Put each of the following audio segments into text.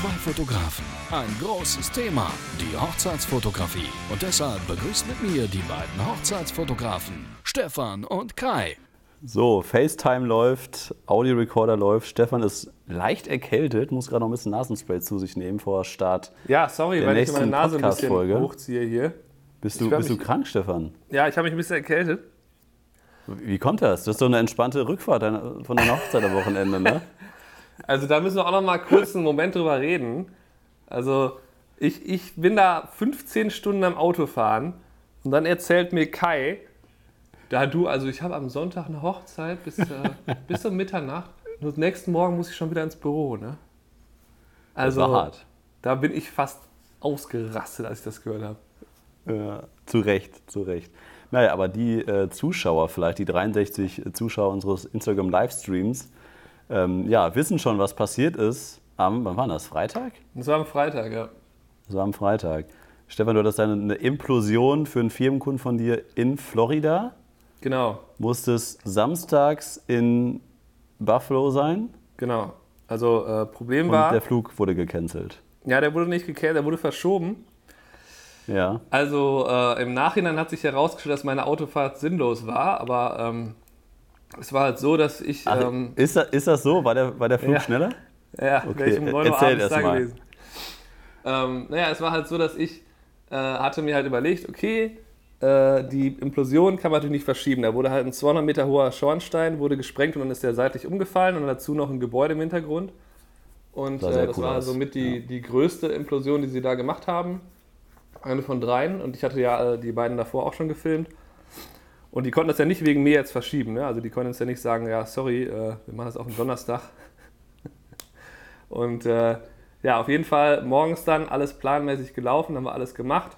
Zwei Fotografen, ein großes Thema, die Hochzeitsfotografie. Und deshalb begrüßt mit mir die beiden Hochzeitsfotografen, Stefan und Kai. So, FaceTime läuft, Audiorecorder läuft. Stefan ist leicht erkältet, muss gerade noch ein bisschen Nasenspray zu sich nehmen vor Start. Ja, sorry, der weil ich nächsten meine Nase ein bisschen hochziehe hier. Bist du, bist du mich- krank, Stefan? Ja, ich habe mich ein bisschen erkältet. Wie kommt das? Das ist doch eine entspannte Rückfahrt von deiner Hochzeit am Wochenende, ne? Also da müssen wir auch noch mal kurz einen Moment drüber reden. Also ich, ich bin da 15 Stunden am Autofahren und dann erzählt mir Kai, da du, also ich habe am Sonntag eine Hochzeit bis, äh, bis um Mitternacht und nächsten Morgen muss ich schon wieder ins Büro, ne? Also war hart. da bin ich fast ausgerastet, als ich das gehört habe. Ja, zu Recht, zu Recht. Naja, aber die äh, Zuschauer, vielleicht die 63 Zuschauer unseres Instagram-Livestreams, ähm, ja, wissen schon, was passiert ist am, wann war das, Freitag? Das war am Freitag, ja. Das war am Freitag. Stefan, du hattest eine, eine Implosion für einen Firmenkunden von dir in Florida. Genau, Musstest samstags in Buffalo sein genau. Also äh, Problem und war, der Flug wurde gecancelt. ja, der wurde nicht gekehrt, der wurde verschoben. Ja. Also äh, im Nachhinein hat sich herausgestellt, dass meine Autofahrt sinnlos war, aber ähm, es war halt so, dass ich. Ach, ähm, ist, das, ist das so? War der, war der Flug Ja. schneller? ja, okay, ich um 9 Uhr erzähl abends da mal. gewesen. Ähm, naja, es war halt so, dass ich äh, hatte mir halt überlegt, okay, äh, die Implosion kann man natürlich nicht verschieben. Da wurde halt ein 200 Meter hoher Schornstein, wurde gesprengt und dann ist der seitlich umgefallen und dazu noch ein Gebäude im Hintergrund. Und Sah äh, das cool war aus. somit die, die größte Implosion, die sie da gemacht haben. Eine von dreien. Und ich hatte ja äh, die beiden davor auch schon gefilmt. Und die konnten das ja nicht wegen mir jetzt verschieben. Ne? Also die konnten jetzt ja nicht sagen, ja, sorry, äh, wir machen das auf den Donnerstag. Und äh, ja, auf jeden Fall morgens dann alles planmäßig gelaufen, haben wir alles gemacht.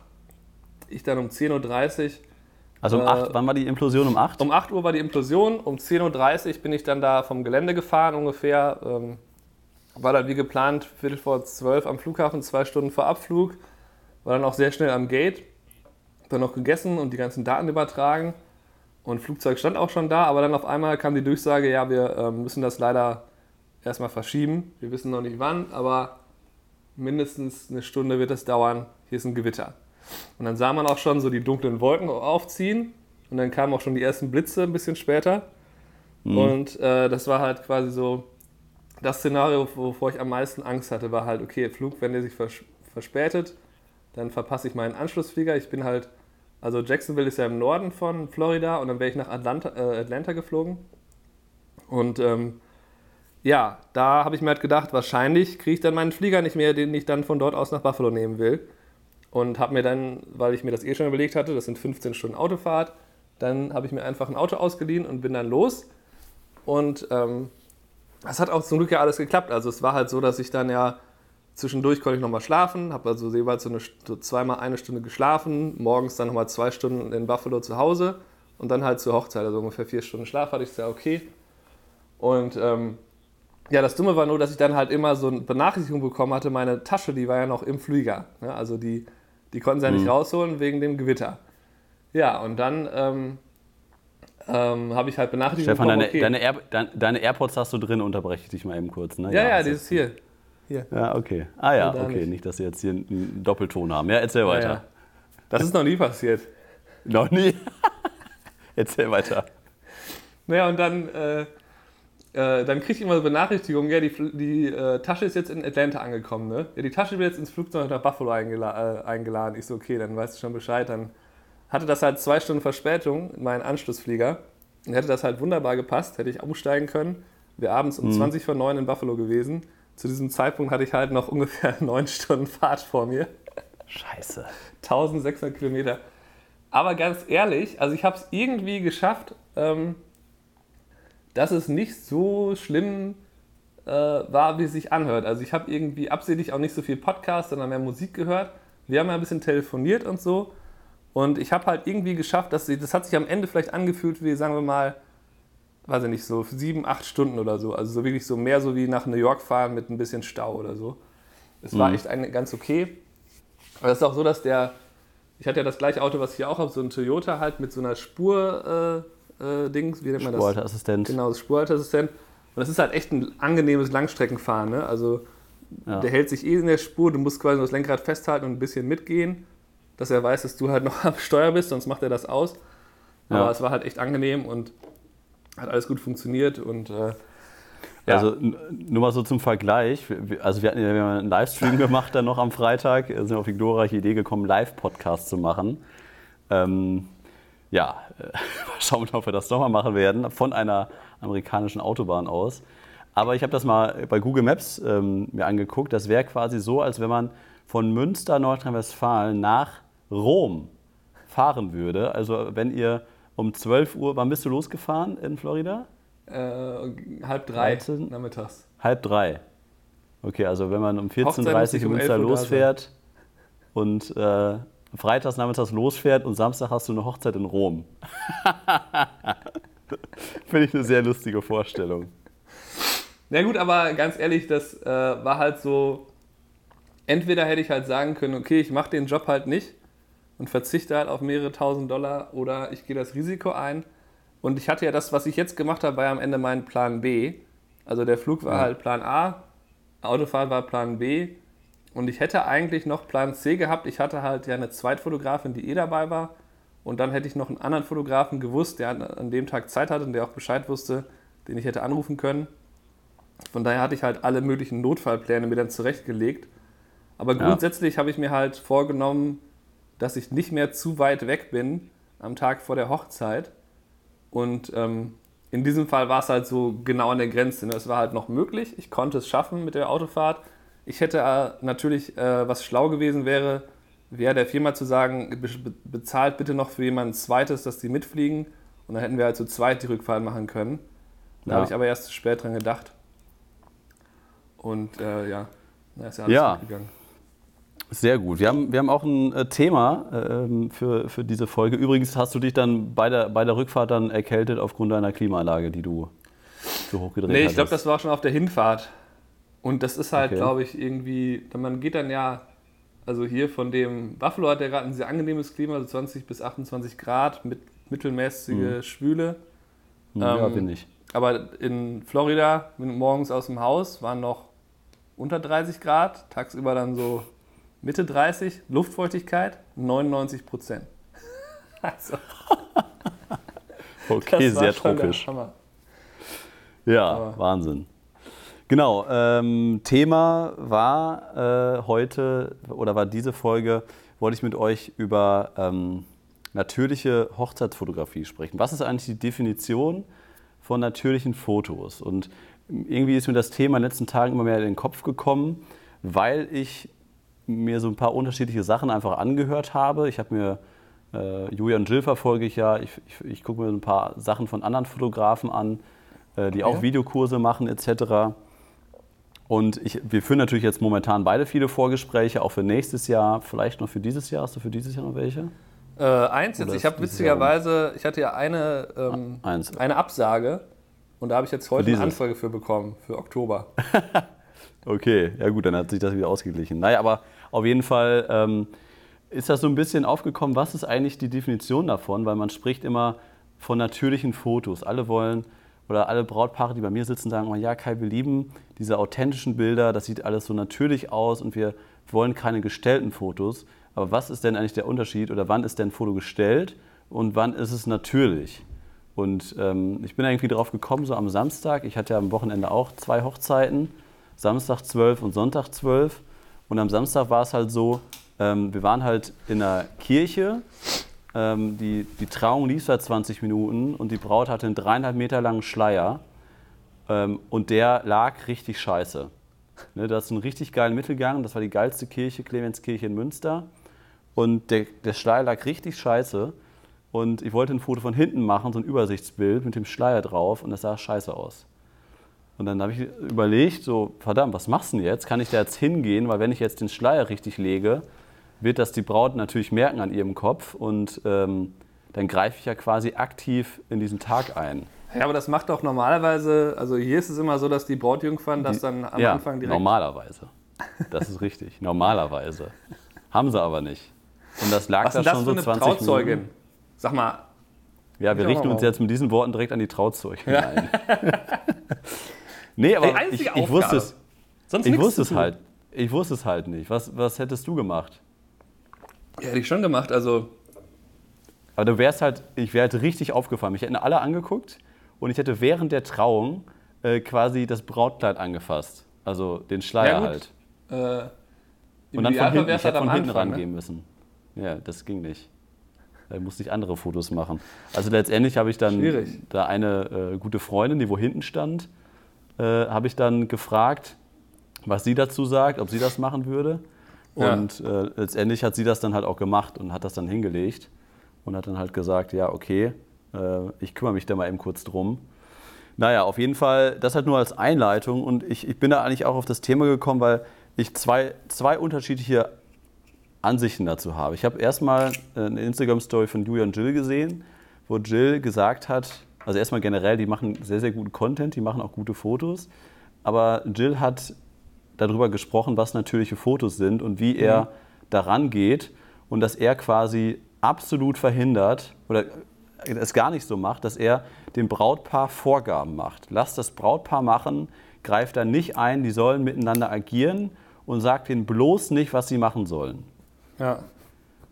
Ich dann um 10.30 Uhr. Also um Äh, 8, wann war die Implosion? Um 8? Um 8 Uhr war die Implosion, um 10.30 Uhr bin ich dann da vom Gelände gefahren ungefähr. Ähm, war dann wie geplant, Viertel vor 12 am Flughafen, zwei Stunden vor Abflug. War dann auch sehr schnell am Gate. Dann noch gegessen und die ganzen Daten übertragen. Und Flugzeug stand auch schon da, aber dann auf einmal kam die Durchsage, ja, wir ähm, müssen das leider erstmal verschieben. Wir wissen noch nicht wann, aber mindestens eine Stunde wird es dauern. Hier ist ein Gewitter. Und dann sah man auch schon so die dunklen Wolken aufziehen. Und dann kamen auch schon die ersten Blitze ein bisschen später. Und äh, das war halt quasi so das Szenario, wovor ich am meisten Angst hatte, war halt, okay, Flug, wenn der sich vers verspätet, dann verpasse ich meinen Anschlussflieger. Ich bin halt, also Jacksonville ist ja im Norden von Florida und dann wäre ich nach Atlanta, äh, Atlanta geflogen. Und ähm, ja, da habe ich mir halt gedacht, wahrscheinlich kriege ich dann meinen Flieger nicht mehr, den ich dann von dort aus nach Buffalo nehmen will. Und habe mir dann, weil ich mir das eh schon überlegt hatte, das sind 15 Stunden Autofahrt, dann habe ich mir einfach ein Auto ausgeliehen und bin dann los. Und ähm, das hat auch zum Glück ja alles geklappt. Also es war halt so, dass ich dann ja zwischendurch konnte ich nochmal schlafen, habe also jeweils so, eine, so zweimal eine Stunde geschlafen, morgens dann nochmal zwei Stunden in Buffalo zu Hause und dann halt zur Hochzeit, also ungefähr vier Stunden Schlaf hatte ich, sehr okay. Und ähm, ja, das Dumme war nur, dass ich dann halt immer so eine Benachrichtigung bekommen hatte, meine Tasche, die war ja noch im Flieger. Ne? Also die, die konnten sie ja nicht rausholen wegen dem Gewitter. Ja, und dann ähm, ähm, habe ich halt Benachrichtigungen Stefan, deine, okay. deine, Air, dein, deine AirPods hast du drin, unterbreche ich dich mal eben kurz. Ne? ja, ja, also- dieses hier. Hier. Ja, okay. Ah ja, okay. nicht. Nicht, dass sie jetzt hier einen Doppelton haben. Ja, erzähl weiter. Ja, ja. Das ist noch nie passiert. Noch nie. erzähl weiter. Naja, und dann, äh, äh, dann kriege ich immer so Benachrichtigungen, ja, die, die äh, Tasche ist jetzt in Atlanta angekommen, ne? Ja, die Tasche wird jetzt ins Flugzeug nach Buffalo eingela äh, eingeladen. Ich so, okay, dann weißt du schon Bescheid. Dann hatte das halt zwei Stunden Verspätung, mein Anschlussflieger. Und hätte das halt wunderbar gepasst, hätte ich umsteigen können. Wäre abends um 20 vor 9 in Buffalo gewesen. Zu diesem Zeitpunkt hatte ich halt noch ungefähr neun Stunden Fahrt vor mir. Scheiße. 1600 Kilometer. Aber ganz ehrlich, also ich habe es irgendwie geschafft, ähm, dass es nicht so schlimm äh, war, wie es sich anhört. Also ich habe irgendwie absichtlich auch nicht so viel Podcast, sondern mehr Musik gehört. Wir haben ja ein bisschen telefoniert und so. Und ich habe halt irgendwie geschafft, dass sie, das hat sich am Ende vielleicht angefühlt wie, sagen wir mal, weiß ich nicht, so sieben, acht Stunden oder so. Also so wirklich so mehr so wie nach New York fahren mit ein bisschen Stau oder so. Es war echt ein, ganz okay. Aber es ist auch so, dass der, ich hatte ja das gleiche Auto, was ich hier auch habe, so ein Toyota halt mit so einer Spur, äh, äh, Dings, wie nennt man das? Spurhalteassistent. Genau, Spurhalteassistent. Und das ist halt echt ein angenehmes Langstreckenfahren. Ne? Also ja. der hält sich eh in der Spur, du musst quasi das Lenkrad festhalten und ein bisschen mitgehen, dass er weiß, dass du halt noch am Steuer bist, sonst macht er das aus. Aber ja. es war halt echt angenehm und hat alles gut funktioniert und äh, ja. Also nur mal so zum Vergleich. Also wir hatten ja einen Livestream gemacht dann noch am Freitag, sind auf die glorreiche Idee gekommen, Live-Podcast zu machen. Ähm, ja, äh, schauen wir mal, ob wir das nochmal machen werden, von einer amerikanischen Autobahn aus. Aber ich habe das mal bei Google Maps ähm, mir angeguckt. Das wäre quasi so, als wenn man von Münster, Nordrhein-Westfalen nach Rom fahren würde. Also wenn ihr um 12 Uhr, wann bist du losgefahren in Florida? Äh, halb drei 13? nachmittags. Halb drei. Okay, also wenn man um 14.30 Uhr in Münster um losfährt und äh, freitags nachmittags losfährt und Samstag hast du eine Hochzeit in Rom. Finde ich eine sehr lustige Vorstellung. Na gut, aber ganz ehrlich, das äh, war halt so. Entweder hätte ich halt sagen können, okay, ich mache den Job halt nicht und verzichte halt auf mehrere tausend Dollar oder ich gehe das Risiko ein. Und ich hatte ja das, was ich jetzt gemacht habe, war am Ende mein Plan B. Also der Flug war ja. halt Plan A, Autofahrt war Plan B und ich hätte eigentlich noch Plan C gehabt. Ich hatte halt ja eine Zweitfotografin, die eh dabei war. Und dann hätte ich noch einen anderen Fotografen gewusst, der an dem Tag Zeit hatte und der auch Bescheid wusste, den ich hätte anrufen können. Von daher hatte ich halt alle möglichen Notfallpläne mir dann zurechtgelegt. Aber grundsätzlich ja. habe ich mir halt vorgenommen, dass ich nicht mehr zu weit weg bin am Tag vor der Hochzeit. Und ähm, in diesem Fall war es halt so genau an der Grenze. Ne? Es war halt noch möglich. Ich konnte es schaffen mit der Autofahrt. Ich hätte äh, natürlich, äh, was schlau gewesen wäre, wäre der Firma zu sagen, bezahlt bitte noch für jemanden zweites, dass die mitfliegen. Und dann hätten wir halt zu zweit die Rückfahrt machen können. Da ja. habe ich aber erst zu spät dran gedacht. Und äh, ja, da ist ja alles ja. gegangen. Sehr gut. Wir haben, wir haben auch ein äh, Thema äh, für, für diese Folge. Übrigens hast du dich dann bei der, bei der Rückfahrt dann erkältet aufgrund deiner Klimaanlage, die du so hochgedreht hast. Nee, ich glaube, das war schon auf der Hinfahrt. Und das ist halt, okay. glaube ich, irgendwie, man geht dann ja, also hier von dem, Buffalo hat ja gerade ein sehr angenehmes Klima, so 20 bis 28 Grad mit mittelmäßige mhm. Schwüle. Mhm, ähm, ja, bin ich. Aber in Florida, morgens aus dem Haus, waren noch unter 30 Grad, tagsüber dann so Mitte 30, Luftfeuchtigkeit 99 Prozent. also, okay, sehr tropisch. Ja, Aber Wahnsinn. Genau, ähm, Thema war äh, heute oder war diese Folge, wollte ich mit euch über ähm, natürliche Hochzeitsfotografie sprechen. Was ist eigentlich die Definition von natürlichen Fotos? Und irgendwie ist mir das Thema in den letzten Tagen immer mehr in den Kopf gekommen, weil ich mir so ein paar unterschiedliche Sachen einfach angehört habe. Ich habe mir äh, Julian Jill verfolge ich ja, ich, ich, ich gucke mir ein paar Sachen von anderen Fotografen an, äh, die okay. auch Videokurse machen etc. Und ich, wir führen natürlich jetzt momentan beide viele Vorgespräche, auch für nächstes Jahr, vielleicht noch für dieses Jahr. Hast du für dieses Jahr noch welche? Äh, eins jetzt. Ich habe witzigerweise, ich hatte ja eine, ähm, eine Absage und da habe ich jetzt heute eine Anfrage für bekommen, für Oktober. okay, ja gut, dann hat sich das wieder ausgeglichen. Naja, aber auf jeden Fall ähm, ist das so ein bisschen aufgekommen, was ist eigentlich die Definition davon? Weil man spricht immer von natürlichen Fotos. Alle wollen oder alle Brautpaare, die bei mir sitzen, sagen immer, ja Kai, wir lieben diese authentischen Bilder, das sieht alles so natürlich aus und wir wollen keine gestellten Fotos. Aber was ist denn eigentlich der Unterschied oder wann ist denn ein Foto gestellt und wann ist es natürlich? Und ähm, ich bin irgendwie darauf gekommen, so am Samstag, ich hatte ja am Wochenende auch zwei Hochzeiten, Samstag 12 und Sonntag 12. Und am Samstag war es halt so, ähm, wir waren halt in der Kirche ähm, die, die Trauung lief seit 20 Minuten und die Braut hatte einen dreieinhalb Meter langen Schleier ähm, und der lag richtig scheiße. Ne, das ist ein richtig geiler Mittelgang, das war die geilste Kirche, Clemenskirche in Münster. Und der, der Schleier lag richtig scheiße. Und ich wollte ein Foto von hinten machen, so ein Übersichtsbild mit dem Schleier drauf und das sah scheiße aus. Und dann habe ich überlegt, so, verdammt, was machst du denn jetzt? Kann ich da jetzt hingehen? Weil wenn ich jetzt den Schleier richtig lege, wird das die Braut natürlich merken an ihrem Kopf und ähm, dann greife ich ja quasi aktiv in diesen Tag ein. Ja, aber das macht doch normalerweise, also hier ist es immer so, dass die Brautjungfern das dann am ja, Anfang direkt. Normalerweise. Das ist richtig. Normalerweise. Haben sie aber nicht. Und das lag Was da schon so eine 20 Trauzeugin? Minuten. Sag mal. Ja, wir richten uns jetzt mit diesen Worten direkt an die Trauzeugin ja. ein. nee, aber ich, ich wusste es. sonst Ich wusste es halt. Ich wusste es halt nicht. Was, was hättest du gemacht? Ja, hätte ich schon gemacht. Also, Aber du wärst halt, ich wäre halt richtig aufgefallen. Mich hätten alle angeguckt und ich hätte während der Trauung äh, quasi das Brautkleid angefasst. Also den Schleier Ja, halt. äh, Und dann von hinten, ich hätte halt von hinten Anfang, ne? rangehen müssen. Ja, das ging nicht. Da musste ich andere Fotos machen. Also letztendlich habe ich dann Schwierig. da eine äh, gute Freundin, die wo hinten stand, äh, habe ich dann gefragt, was sie dazu sagt, ob sie das machen würde. Ja. Und äh, letztendlich hat sie das dann halt auch gemacht und hat das dann hingelegt und hat dann halt gesagt, ja, okay, äh, ich kümmere mich da mal eben kurz drum. Naja, auf jeden Fall, das halt nur als Einleitung und ich, ich bin da eigentlich auch auf das Thema gekommen, weil ich zwei, zwei unterschiedliche Ansichten dazu habe. Ich habe erstmal äh, eine Instagram-Story von Julian Jill gesehen, wo Jill gesagt hat, also erstmal generell, die machen sehr, sehr guten Content, die machen auch gute Fotos, aber Jill hat darüber gesprochen, was natürliche Fotos sind und wie er daran geht und dass er quasi absolut verhindert oder es gar nicht so macht, dass er dem Brautpaar Vorgaben macht. Lasst das Brautpaar machen, greift da nicht ein, die sollen miteinander agieren und sagt ihnen bloß nicht, was sie machen sollen. Ja.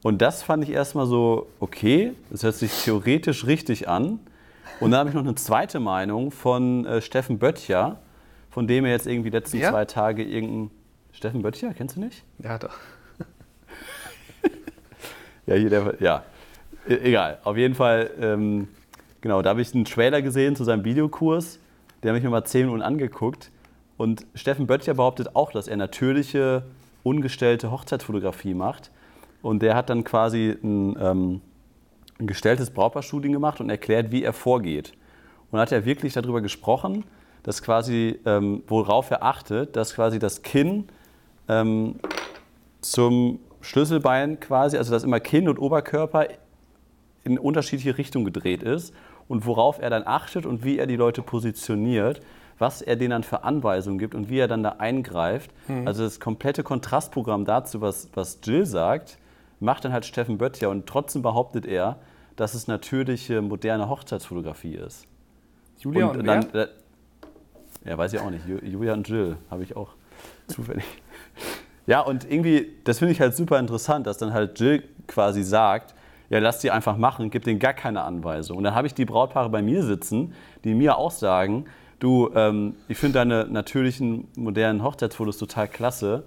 Und das fand ich erstmal so, okay, das hört sich theoretisch richtig an. Und dann habe ich noch eine zweite Meinung von äh, Steffen Böttcher, von dem er jetzt irgendwie die letzten Wer? zwei Tage irgendein. Steffen Böttcher, kennst du nicht? Ja, doch. Ja, hier der, ja. E egal. Auf jeden Fall, ähm, genau, da habe ich einen Trailer gesehen zu seinem Videokurs. Der habe ich mir mal zehn Minuten angeguckt. Und Steffen Böttcher behauptet auch, dass er natürliche, ungestellte Hochzeitsfotografie macht. Und der hat dann quasi ein, ähm, ein gestelltes Brautpaar-Shooting gemacht und erklärt, wie er vorgeht. Und hat er wirklich darüber gesprochen, dass quasi, ähm, worauf er achtet, dass quasi das Kinn ähm, zum Schlüsselbein quasi, also dass immer Kinn und Oberkörper in unterschiedliche Richtungen gedreht ist und worauf er dann achtet und wie er die Leute positioniert, was er denen dann für Anweisungen gibt und wie er dann da eingreift. Also das komplette Kontrastprogramm dazu, was, was Jill sagt, macht dann halt Steffen Böttcher und trotzdem behauptet er, dass es natürliche, moderne Hochzeitsfotografie ist. Julia und, dann, wer? äh, ja, weiß ich auch nicht. Ju- Julia und Jill habe ich auch zufällig. Ja, und irgendwie, das finde ich halt super interessant, dass dann halt Jill quasi sagt, ja, lass die einfach machen, gib denen gar keine Anweisung. Und dann habe ich die Brautpaare bei mir sitzen, die mir auch sagen, du, ähm, ich finde deine natürlichen, modernen Hochzeitsfotos total klasse.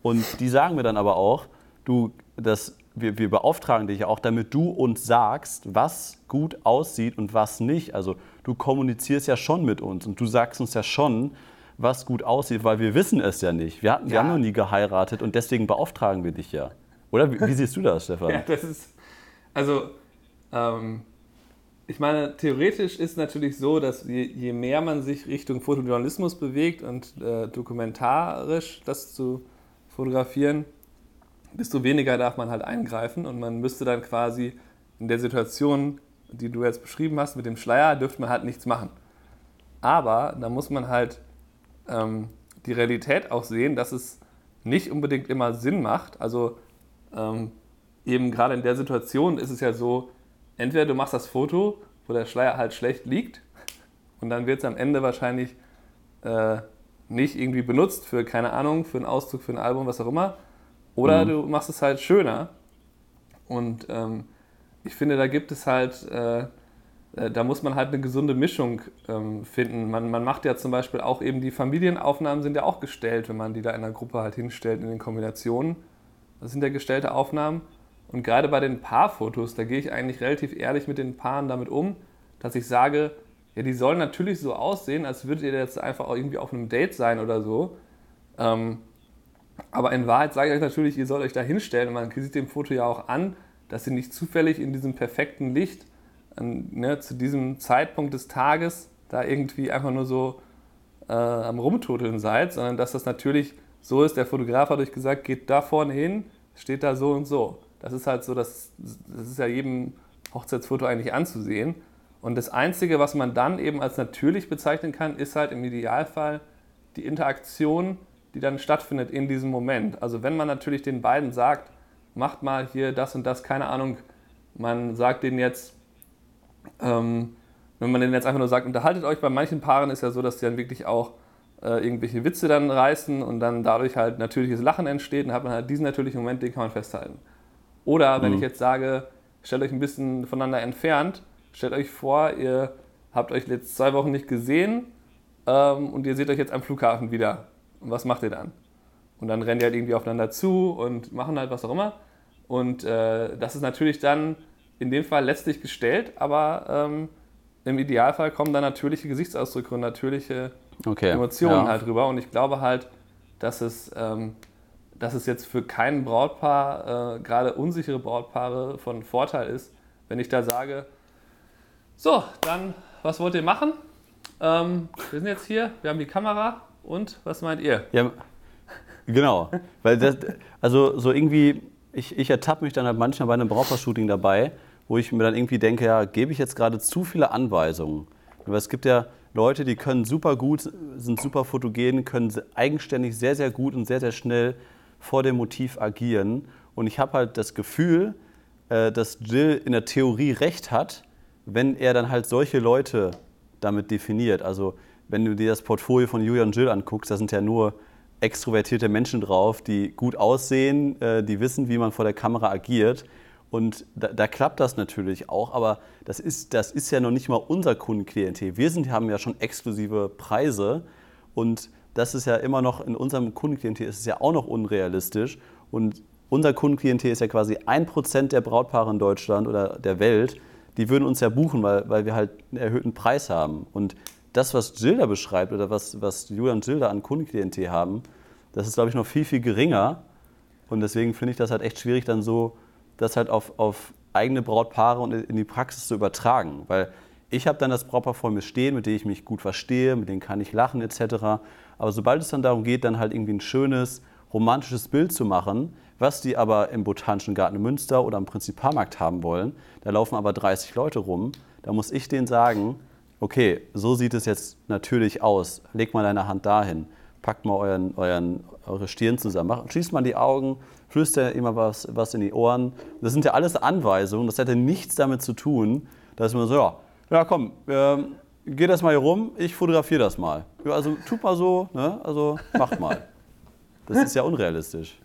Und die sagen mir dann aber auch, du, das, wir, wir beauftragen dich ja auch, damit du uns sagst, was gut aussieht und was nicht. Also du kommunizierst ja schon mit uns und du sagst uns ja schon, was gut aussieht, weil wir wissen es ja nicht. Wir, hatten, wir Ja. haben noch nie geheiratet und deswegen beauftragen wir dich ja. Oder wie, wie siehst du das, Stefan? Ja, das ist. Also, ähm, ich meine, theoretisch ist natürlich so, dass je, je mehr man sich Richtung Fotojournalismus bewegt und äh, dokumentarisch das zu fotografieren, desto weniger darf man halt eingreifen und man müsste dann quasi in der Situation, die du jetzt beschrieben hast, mit dem Schleier, dürfte man halt nichts machen. Aber da muss man halt ähm, die Realität auch sehen, dass es nicht unbedingt immer Sinn macht. Also ähm, eben gerade in der Situation ist es ja so, entweder du machst das Foto, wo der Schleier halt schlecht liegt und dann wird es am Ende wahrscheinlich äh, nicht irgendwie benutzt für, keine Ahnung, für einen Auszug, für ein Album, was auch immer. Oder Mhm. du machst es halt schöner. Und ähm, ich finde, da gibt es halt, äh, äh, da muss man halt eine gesunde Mischung ähm, finden. Man, man macht ja zum Beispiel auch eben die Familienaufnahmen sind ja auch gestellt, wenn man die da in der Gruppe halt hinstellt in den Kombinationen. Das sind ja gestellte Aufnahmen. Und gerade bei den Paarfotos, da gehe ich eigentlich relativ ehrlich mit den Paaren damit um, dass ich sage, ja, die sollen natürlich so aussehen, als würdet ihr jetzt einfach auch irgendwie auf einem Date sein oder so. Ähm, aber in Wahrheit sage ich euch natürlich, ihr sollt euch da hinstellen man sieht dem Foto ja auch an, dass ihr nicht zufällig in diesem perfekten Licht an, ne, zu diesem Zeitpunkt des Tages da irgendwie einfach nur so äh, am Rumtoteln seid, sondern dass das natürlich so ist, der Fotograf hat euch gesagt, geht da vorne hin, steht da so und so. Das ist halt so, das, das ist ja jedem Hochzeitsfoto eigentlich anzusehen. Und das Einzige, was man dann eben als natürlich bezeichnen kann, ist halt im Idealfall die Interaktion, die dann stattfindet in diesem Moment. Also wenn man natürlich den beiden sagt, macht mal hier das und das, keine Ahnung, man sagt denen jetzt, ähm, wenn man denen jetzt einfach nur sagt, unterhaltet euch, bei manchen Paaren ist ja so, dass die dann wirklich auch äh, irgendwelche Witze dann reißen und dann dadurch halt natürliches Lachen entsteht, dann hat man halt diesen natürlichen Moment, den kann man festhalten. Oder wenn Mhm. ich jetzt sage, stellt euch ein bisschen voneinander entfernt, stellt euch vor, ihr habt euch jetzt zwei Wochen nicht gesehen ähm, und ihr seht euch jetzt am Flughafen wieder. Und was macht ihr dann? Und dann rennen die halt irgendwie aufeinander zu und machen halt was auch immer. Und äh, das ist natürlich dann in dem Fall letztlich gestellt, aber ähm, im Idealfall kommen dann natürliche Gesichtsausdrücke und natürliche Okay. Emotionen ja. halt rüber. Und ich glaube halt, dass es, ähm, dass es jetzt für kein Brautpaar, äh, gerade unsichere Brautpaare, von Vorteil ist, wenn ich da sage, so, dann, was wollt ihr machen? Ähm, wir sind jetzt hier, wir haben die Kamera und was meint ihr? Ja, genau. Weil das, also so irgendwie, ich, ich ertappe mich dann halt manchmal bei einem Brautpaar-Shooting dabei, wo ich mir dann irgendwie denke, ja, gebe ich jetzt gerade zu viele Anweisungen? Aber es gibt ja Leute, die können super gut, sind super fotogen, können eigenständig sehr, sehr gut und sehr, sehr schnell vor dem Motiv agieren. Und ich habe halt das Gefühl, äh, dass Jill in der Theorie recht hat, wenn er dann halt solche Leute damit definiert. Also wenn du dir das Portfolio von Julian Jill anguckst, da sind ja nur extrovertierte Menschen drauf, die gut aussehen, äh, die wissen, wie man vor der Kamera agiert. Und da, da klappt das natürlich auch, aber das ist, das ist ja noch nicht mal unser Kundenklientel. Wir sind, haben ja schon exklusive Preise und das ist ja immer noch in unserem Kundenklientel ist es ja auch noch unrealistisch. Und unser Kundenklientel ist ja quasi ein Prozent der Brautpaare in Deutschland oder der Welt, die würden uns ja buchen, weil, weil wir halt einen erhöhten Preis haben. Und das, was Gilda beschreibt oder was, was Julian und Gilda an Kundenklientel haben, das ist, glaube ich, noch viel, viel geringer. Und deswegen finde ich das halt echt schwierig, dann so das halt auf, auf eigene Brautpaare und in die Praxis zu übertragen. Weil ich habe dann das Brautpaar vor mir stehen, mit dem ich mich gut verstehe, mit dem kann ich lachen etc. Aber sobald es dann darum geht, dann halt irgendwie ein schönes, romantisches Bild zu machen, was die aber im Botanischen Garten Münster oder am Prinzipalmarkt haben wollen, da laufen aber 30 Leute rum, da muss ich denen sagen, okay, so sieht es jetzt natürlich aus, leg mal deine Hand dahin, packt mal euren, euren, eure Stirn zusammen, mach, schließt mal die Augen, flüstert immer was, was in die Ohren. Das sind ja alles Anweisungen, das hätte nichts damit zu tun, dass man so, ja, ja komm, ähm, geh das mal hier rum, ich fotografiere das mal. Ja, also tut mal so, ne? also macht mal. Das ist ja unrealistisch.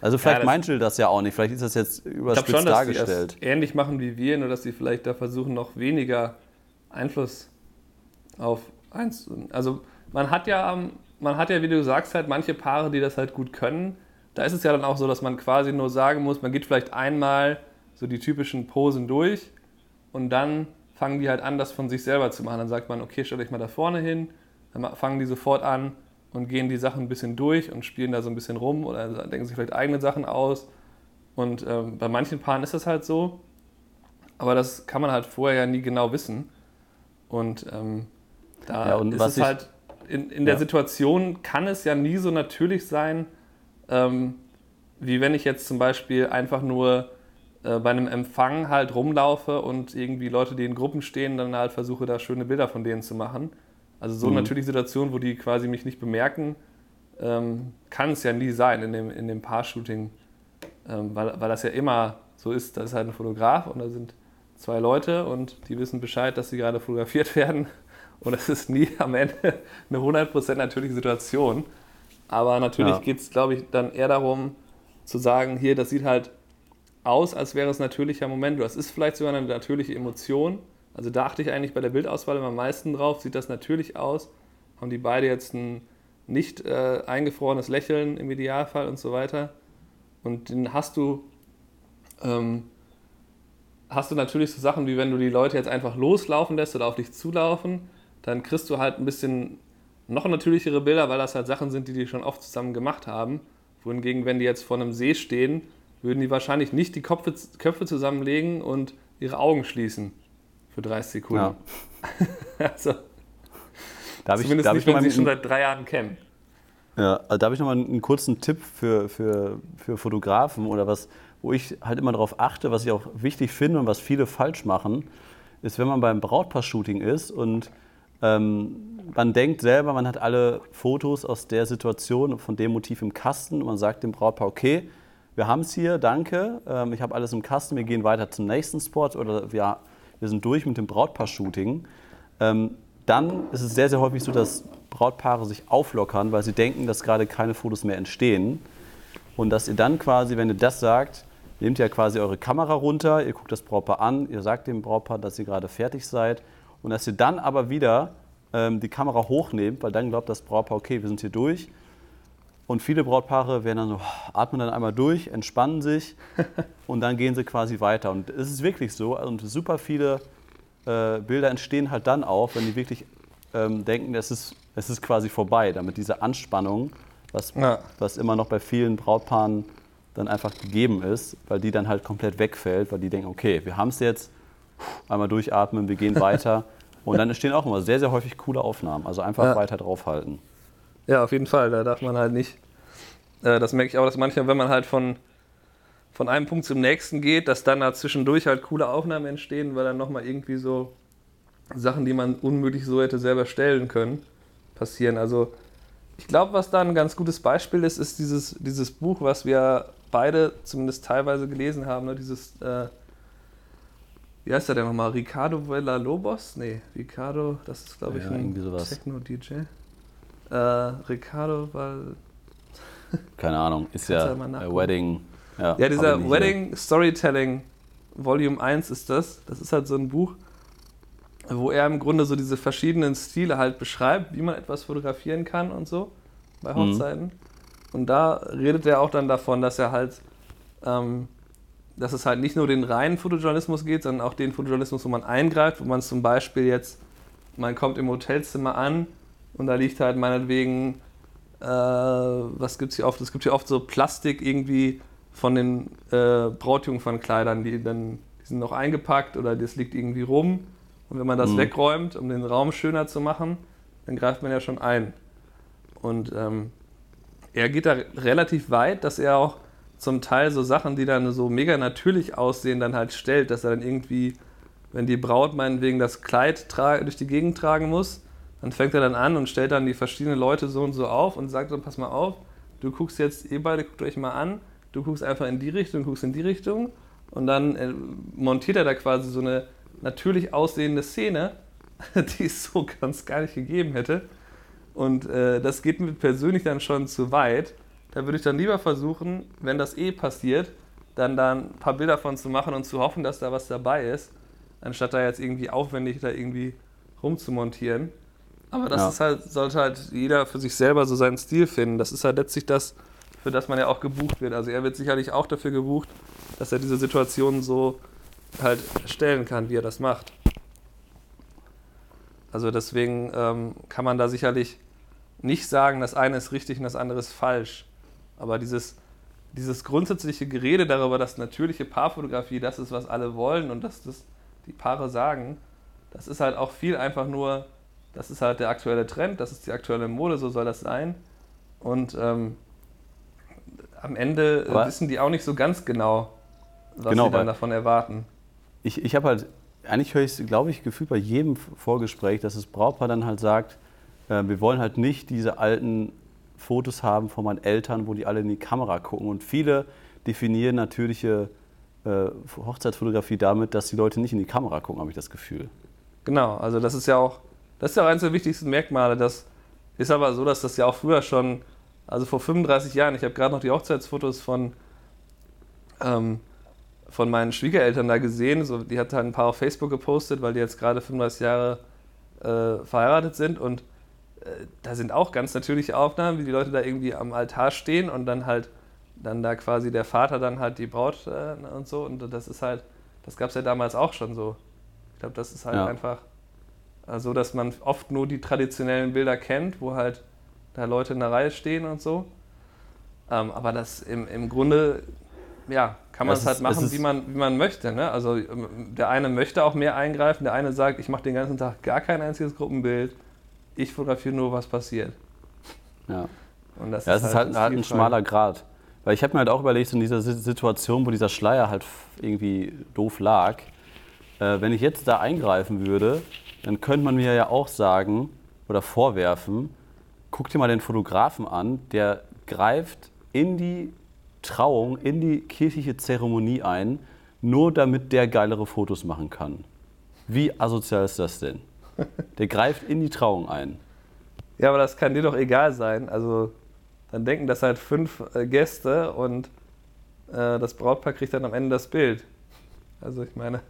Also vielleicht das- meint Jill das ja auch nicht, vielleicht ist das jetzt Ich überspitzt schon, dass sie dargestellt. das ähnlich machen wie wir, nur dass sie vielleicht da versuchen, noch weniger Einfluss auf eins. Also man hat ja, ähm, man hat ja, wie du sagst, halt manche Paare, die das halt gut können. Da ist es ja dann auch so, dass man quasi nur sagen muss, man geht vielleicht einmal so die typischen Posen durch und dann fangen die halt an, das von sich selber zu machen. Dann sagt man, okay, stell dich mal da vorne hin. Dann fangen die sofort an und gehen die Sachen ein bisschen durch und spielen da so ein bisschen rum oder denken sich vielleicht eigene Sachen aus. Und ähm, bei manchen Paaren ist das halt so, aber das kann man halt vorher ja nie genau wissen. Und ähm, da Ja, und ist es halt, in, in der Ja. Situation kann es ja nie so natürlich sein, ähm, wie wenn ich jetzt zum Beispiel einfach nur äh, bei einem Empfang halt rumlaufe und irgendwie Leute, die in Gruppen stehen, dann halt versuche, da schöne Bilder von denen zu machen. Also so Mhm. natürlich Situationen, wo die quasi mich nicht bemerken, ähm, kann es ja nie sein in dem, in dem Paar-Shooting, ähm, weil, weil das ja immer so ist, da ist halt ein Fotograf und da sind zwei Leute und die wissen Bescheid, dass sie gerade fotografiert werden und es ist nie am Ende eine 100% natürliche Situation. Aber natürlich Ja. geht es, glaube ich, dann eher darum zu sagen, hier, das sieht halt aus, als wäre es ein natürlicher Moment. Das ist vielleicht sogar eine natürliche Emotion. Also da achte ich eigentlich bei der Bildauswahl immer am meisten drauf. Sieht das natürlich aus? Haben die beide jetzt ein nicht äh, eingefrorenes Lächeln im Idealfall und so weiter? Und dann hast du, ähm, hast du natürlich so Sachen wie wenn du die Leute jetzt einfach loslaufen lässt oder auf dich zulaufen, dann kriegst du halt ein bisschen noch natürlichere Bilder, weil das halt Sachen sind, die die schon oft zusammen gemacht haben. Wohingegen, wenn die jetzt vor einem See stehen, würden die wahrscheinlich nicht die Köpfe, Köpfe zusammenlegen und ihre Augen schließen für 30 Sekunden. also, Da habe ich, zumindest da nicht, ich wenn sie schon seit drei Jahren kennen. Ja, also da habe ich noch mal einen kurzen Tipp für, für, für Fotografen oder was, wo ich halt immer darauf achte, was ich auch wichtig finde und was viele falsch machen, ist, wenn man beim Brautpaar-Shooting ist und ähm, man denkt selber, man hat alle Fotos aus der Situation von dem Motiv im Kasten und man sagt dem Brautpaar, okay, wir haben es hier, danke, ähm, ich habe alles im Kasten, wir gehen weiter zum nächsten Spot oder wir, wir sind durch mit dem Brautpaar-Shooting. Ähm, dann ist es sehr, sehr häufig so, dass Brautpaare sich auflockern, weil sie denken, dass gerade keine Fotos mehr entstehen. Und dass ihr dann quasi, wenn ihr das sagt, nehmt ihr quasi eure Kamera runter, ihr guckt das Brautpaar an, ihr sagt dem Brautpaar, dass ihr gerade fertig seid. Und dass ihr dann aber wieder ähm, die Kamera hochnehmt, weil dann glaubt das Brautpaar, okay, wir sind hier durch. Und viele Brautpaare werden dann so, atmen dann einmal durch, entspannen sich und dann gehen sie quasi weiter. Und es ist wirklich so. Und super viele äh, Bilder entstehen halt dann auch, wenn die wirklich ähm, denken, es ist, es ist quasi vorbei. Damit diese Anspannung, was, Ja. was immer noch bei vielen Brautpaaren dann einfach gegeben ist, weil die dann halt komplett wegfällt, weil die denken, okay, wir haben es jetzt, einmal durchatmen, wir gehen weiter. Und dann entstehen auch immer sehr, sehr häufig coole Aufnahmen. Also einfach Ja. weiter draufhalten. Ja, auf jeden Fall. Da darf man halt nicht. Äh, das merke ich auch, dass manchmal, wenn man halt von, von einem Punkt zum nächsten geht, dass dann da zwischendurch halt coole Aufnahmen entstehen, weil dann nochmal irgendwie so Sachen, die man unmöglich so hätte selber stellen können, passieren. Also ich glaube, was da ein ganz gutes Beispiel ist, ist dieses, dieses Buch, was wir beide zumindest teilweise gelesen haben, ne? dieses, äh, wie heißt der denn nochmal? Ricardo Villalobos? Nee, Ricardo, das ist glaube ich Ja, ein. Techno-DJ. Äh, Ricardo Val Keine Ahnung, ist ja. Wedding. Ja, Ja, dieser Wedding Storytelling Volume 1 ist das. Das ist halt so ein Buch, wo er im Grunde so diese verschiedenen Stile halt beschreibt, wie man etwas fotografieren kann und so bei Mhm. Und da redet er auch dann davon, dass er halt, ähm, dass es halt nicht nur den reinen Fotojournalismus geht, sondern auch den Fotojournalismus, wo man eingreift, wo man zum Beispiel jetzt, man kommt im Hotelzimmer an und da liegt halt meinetwegen äh, was gibt's hier oft? Es gibt hier oft so Plastik irgendwie von den äh, Brautjungfernkleidern, die dann die sind noch eingepackt oder das liegt irgendwie rum. Und wenn man das Mhm. wegräumt, um den Raum schöner zu machen, dann greift man ja schon ein. Und ähm, er geht da relativ weit, dass er auch zum Teil so Sachen, die dann so mega natürlich aussehen, dann halt stellt, dass er dann irgendwie, wenn die Braut meinetwegen das Kleid durch die Gegend tragen muss, dann fängt er dann an und stellt dann die verschiedenen Leute so und so auf und sagt dann, pass mal auf, du guckst jetzt, ihr beide guckt euch mal an, du guckst einfach in die Richtung, guckst in die Richtung und dann äh, montiert er da quasi so eine natürlich aussehende Szene, die es so ganz gar nicht gegeben hätte. Und äh, das geht mir persönlich dann schon zu weit. Da würde ich dann lieber versuchen, wenn das eh passiert, dann da ein paar Bilder von zu machen und zu hoffen, dass da was dabei ist, anstatt da jetzt irgendwie aufwendig da irgendwie rumzumontieren. Aber das Ja. ist halt, sollte halt jeder für sich selber so seinen Stil finden. Das ist halt letztlich das, für das man ja auch gebucht wird. Also er wird sicherlich auch dafür gebucht, dass er diese Situation so halt stellen kann, wie er das macht. Also deswegen ähm, kann man da sicherlich nicht sagen, das eine ist richtig und das andere ist falsch. Aber dieses, dieses grundsätzliche Gerede darüber, dass natürliche Paarfotografie das ist, was alle wollen und dass das die Paare sagen, das ist halt auch viel einfach nur, das ist halt der aktuelle Trend, das ist die aktuelle Mode, so soll das sein. Und ähm, am Ende äh, Aber- wissen die auch nicht so ganz genau, was Genau, sie dann davon erwarten. Ich, ich habe halt, eigentlich höre ich es, glaube ich, gefühlt bei jedem Vorgespräch, dass das Brautpaar dann halt sagt, äh, wir wollen halt nicht diese alten Fotos haben von meinen Eltern, wo die alle in die Kamera gucken. Und viele definieren natürliche äh, Hochzeitsfotografie damit, dass die Leute nicht in die Kamera gucken, habe ich das Gefühl. Genau, also das ist ja auch, das ist ja auch eines der wichtigsten Merkmale. Das ist aber so, dass das ja auch früher schon, also vor 35 Jahren, ich habe gerade noch die Hochzeitsfotos von, ähm, von meinen Schwiegereltern da gesehen. So, die hat halt ein paar auf Facebook gepostet, weil die jetzt gerade 35 Jahre äh, verheiratet sind und äh, da sind auch ganz natürliche Aufnahmen, wie die Leute da irgendwie am Altar stehen und dann halt dann da quasi der Vater dann halt die Braut äh, und so und das ist halt, das gab es ja damals auch schon so. Ich glaube, das ist halt Ja. einfach so, dass man oft nur die traditionellen Bilder kennt, wo halt da Leute in der Reihe stehen und so. Ähm, aber das im, im Grunde, ja, kann man Es halt ist- machen, ist- wie, man, wie man möchte. Ne? Also ähm, der eine möchte auch mehr eingreifen, der eine sagt, ich mache den ganzen Tag gar kein einziges Gruppenbild, ich fotografiere nur, was passiert. Ja. Und das Ja, es ist halt, eine halt ein schmaler Grad. Weil ich habe mir halt auch überlegt, in dieser Si- Situation, wo dieser Schleier halt irgendwie doof lag, äh, wenn ich jetzt da eingreifen würde, dann könnte man mir ja auch sagen oder vorwerfen, guck dir mal den Fotografen an, der greift in die Trauung, in die kirchliche Zeremonie ein, nur damit der geilere Fotos machen kann. Wie asozial ist das denn? Der greift in die Trauung ein. Ja, aber das kann dir doch egal sein. Also dann denken das halt fünf äh, Gäste und äh, das Brautpaar kriegt dann am Ende das Bild. Also ich meine,